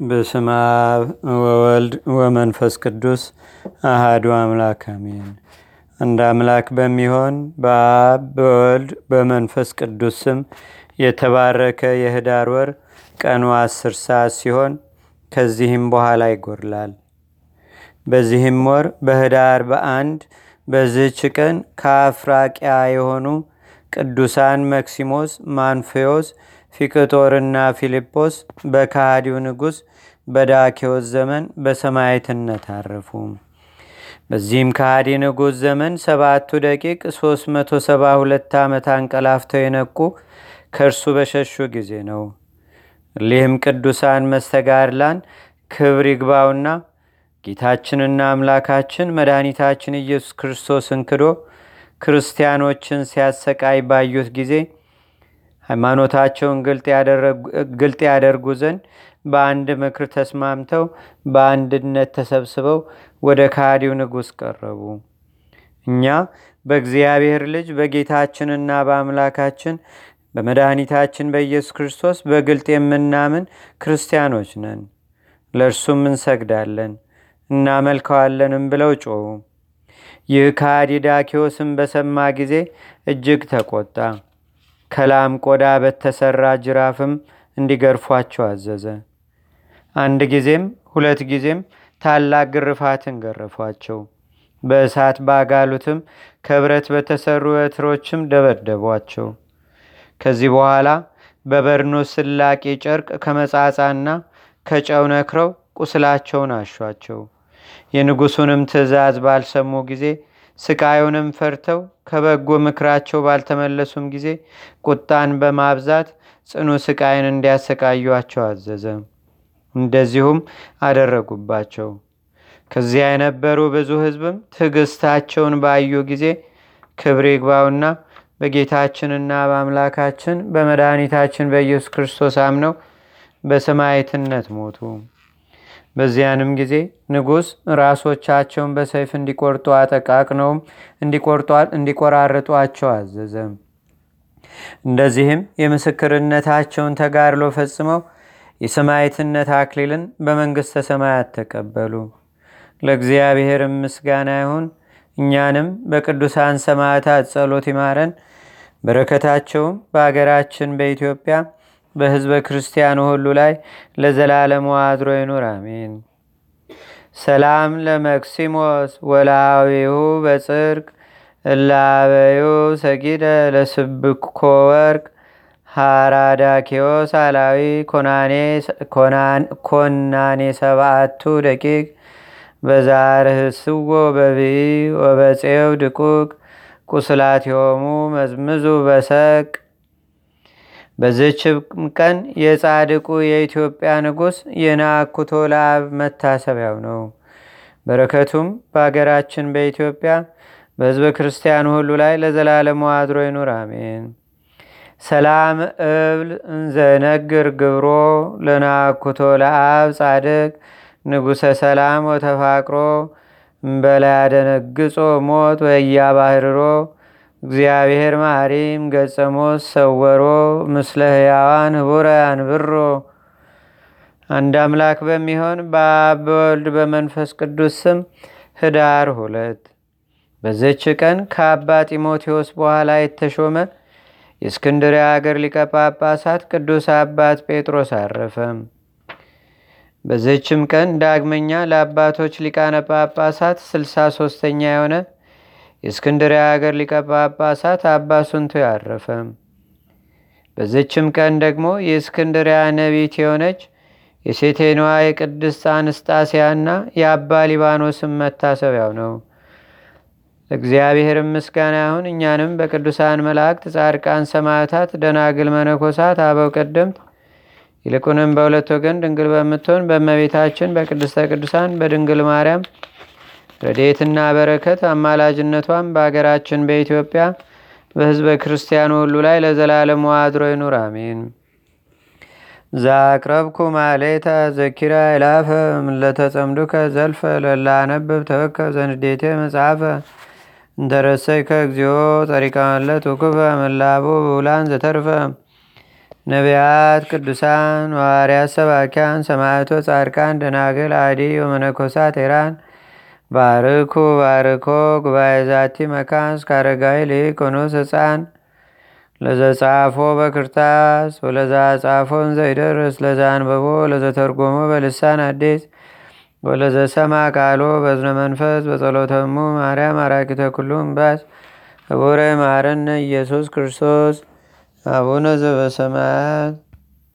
በስመ አብ ወወልድ ወመንፈስ ቅዱስ አሃዱ አምላክ አሜን። አንድ አምላክ በሚሆን በአብ በወልድ በመንፈስ ቅዱስ ስም የተባረከ የህዳር ወር ቀኑ አስር ሰዓት ሲሆን ከዚህም በኋላ ይጎርላል። በዚህም ወር በህዳር በአንድ በዝች ቀን ከአፍራቂያ የሆኑ ቅዱሳን መክሲሞስ፣ ማንፌዎስ፣ ፊቅጦርና ፊልጶስ በካሃዲው ንጉሥ በዳኬዎስ ዘመን በሰማይትነት አረፉ። በዚህም ከሃዲ ንጉሥ ዘመን ሰባቱ ደቂቅ 372 ዓመት አንቀላፍተው የነቁ ከእርሱ በሸሹ ጊዜ ነው። ሊህም ቅዱሳን መስተጋድላን ክብር ይግባውና ጌታችንና አምላካችን መድኃኒታችን ኢየሱስ ክርስቶስን ክዶ ክርስቲያኖችን ሲያሰቃይ ባዩት ጊዜ ሃይማኖታቸውን ግልጥ ያደርጉ ዘንድ በአንድ ምክር ተስማምተው በአንድነት ተሰብስበው ወደ ካዲው ንጉሥ ቀረቡ። እኛ በእግዚአብሔር ልጅ በጌታችንና በአምላካችን በመድኃኒታችን በኢየሱስ ክርስቶስ በግልጥ የምናምን ክርስቲያኖች ነን፣ ለእርሱም እንሰግዳለን እናመልከዋለንም ብለው ጮኹ። ይህ ከሃዲ ዳኪዎስም በሰማ ጊዜ እጅግ ተቆጣ። ከላም ቆዳ በተሰራ ጅራፍም እንዲገርፏቸው አዘዘ። አንድ ጊዜም ሁለት ጊዜም ታላቅ ግርፋትን ገረፏቸው። በእሳት ባጋሉትም ከብረት በተሰሩ በትሮችም ደበደቧቸው። ከዚህ በኋላ በበርኖስ ስላቂ ጨርቅ ከመጻጻና ከጨው ነክረው ቁስላቸውን አሿቸው። የንጉሱንም ትእዛዝ ባልሰሙ ጊዜ ስቃዩንም ፈርተው ከበጎ ምክራቸው ባልተመለሱም ጊዜ ቁጣን በማብዛት ጽኑ ስቃይን እንዲያሰቃዩቸው አዘዘ። እንደዚሁም አደረጉባቸው። ከዚያ የነበሩ ብዙ ህዝብም ትዕግስታቸውን ባዩ ጊዜ ክብር ይግባውና በጌታችንና በአምላካችን በመድኃኒታችን በኢየሱስ ክርስቶስ አምነው በሰማይትነት ሞቱ። በዚያንም ጊዜ ንጉሥ ራሶቻቸውን በሰይፍ እንዲቆርጡ አጠቃቅነውም እንዲቆራርጧቸው አዘዘ። እንደዚህም የምስክርነታቸውን ተጋድሎ ፈጽመው የሰማይትነት አክሊልን በመንግሥተ ሰማያት ተቀበሉ። ለእግዚአብሔር ምስጋና ይሁን። እኛንም በቅዱሳን ሰማዕታት ጸሎት ይማረን። በረከታቸውም በአገራችን በኢትዮጵያ በህዝበ ክርስቲያኑ ሁሉ ላይ ለዘላለሙ አድሮ ይኑር፣ አሜን። ሰላም ለመክሲሞስ ወላዊሁ በጽርቅ እላበዩ ሰጊደ ለስብኮ ወርቅ ሃራዳኪዮስ አላዊ ኮናኔ ሰባአቱ ደቂቅ በዛርህስዎ በብይ ወበፄው ድቁቅ ቁስላትዮሙ መዝምዙ በሰቅ በዝች ቀን የጻድቁ የኢትዮጵያ ንጉሥ የናኩቶ ለአብ መታሰቢያው ነው። በረከቱም በአገራችን በኢትዮጵያ በህዝበ ክርስቲያኑ ሁሉ ላይ ለዘላለሙ አድሮ ይኑር፣ አሜን። ሰላም እብል እንዘነግር ግብሮ ለናኩቶ ለአብ ጻድቅ ንጉሰ ሰላም ወተፋቅሮ እምበላ ያደነግጾ ሞት ወያ ባህርሮ እግዚአብሔር ማሪም ገጸሞስ ሰወሮ ምስለ ህያዋን ህቡረ አንብሮ። አንድ አምላክ በሚሆን በአብ በወልድ በመንፈስ ቅዱስ ስም ህዳር ሁለት በዘች ቀን ከአባ ጢሞቴዎስ በኋላ የተሾመ የእስክንድርያ አገር ሊቀ ጳጳሳት ቅዱስ አባት ጴጥሮስ አረፈ። በዘችም ቀን ዳግመኛ ለአባቶች ሊቃነ ጳጳሳት ስልሳ ሶስተኛ የሆነ የእስክንድርያ ሀገር ሊቀ ጳጳሳት አባ ሱንቶ ያረፈ። በዘችም ቀን ደግሞ የእስክንድሪያ ነቢት የሆነች የሴቴኗ የቅድስት አንስጣስያና የአባ ሊባኖስም መታሰቢያው ነው። እግዚአብሔር ምስጋና ይሁን። እኛንም በቅዱሳን መላእክት፣ ጻድቃን፣ ሰማዕታት፣ ደናግል፣ መነኮሳት፣ አበው ቀደምት ይልቁንም በሁለት ወገን ድንግል በምትሆን በእመቤታችን በቅድስተ ቅዱሳን በድንግል ማርያም ረድኤትና በረከት አማላጅነቷም በአገራችን በኢትዮጵያ በሕዝበ ክርስቲያኑ ሁሉ ላይ ለዘላለሙ አድሮ ይኑር፣ አሜን። ዛቅረብኩ ማሌታ ዘኪራ ይላፈ ምለተጸምዱከ ዘልፈ ለላነብብ ተወከ ዘንዴቴ መጽሐፈ እንተረሰይከ እግዚኦ ጸሪቀ ውክፈ መላቡ ብውላን ዘተርፈ ነቢያት፣ ቅዱሳን፣ ሐዋርያት፣ ሰባኪያን፣ ሰማዕቶ፣ ጻድቃን፣ ደናግል፣ አዲ ወመነኮሳት ኤራን ባርኩ ባርኮ ጉባኤ ዛቲ መካን እስከ አረጋዊ ልቅ ኖስ ህፃን ለዘጻፎ በክርታስ ወለዛ ጻፎን ዘይደርስ ለዛ አንበቦ ለዘተርጎሞ በልሳን አዲስ ወለዘሰማ ቃሎ በዝነ መንፈስ በጸሎተሙ ማርያም አራቂተ ኩሉም ባስ ህቡረ ማረነ ኢየሱስ ክርስቶስ አቡነ ዘበሰማያት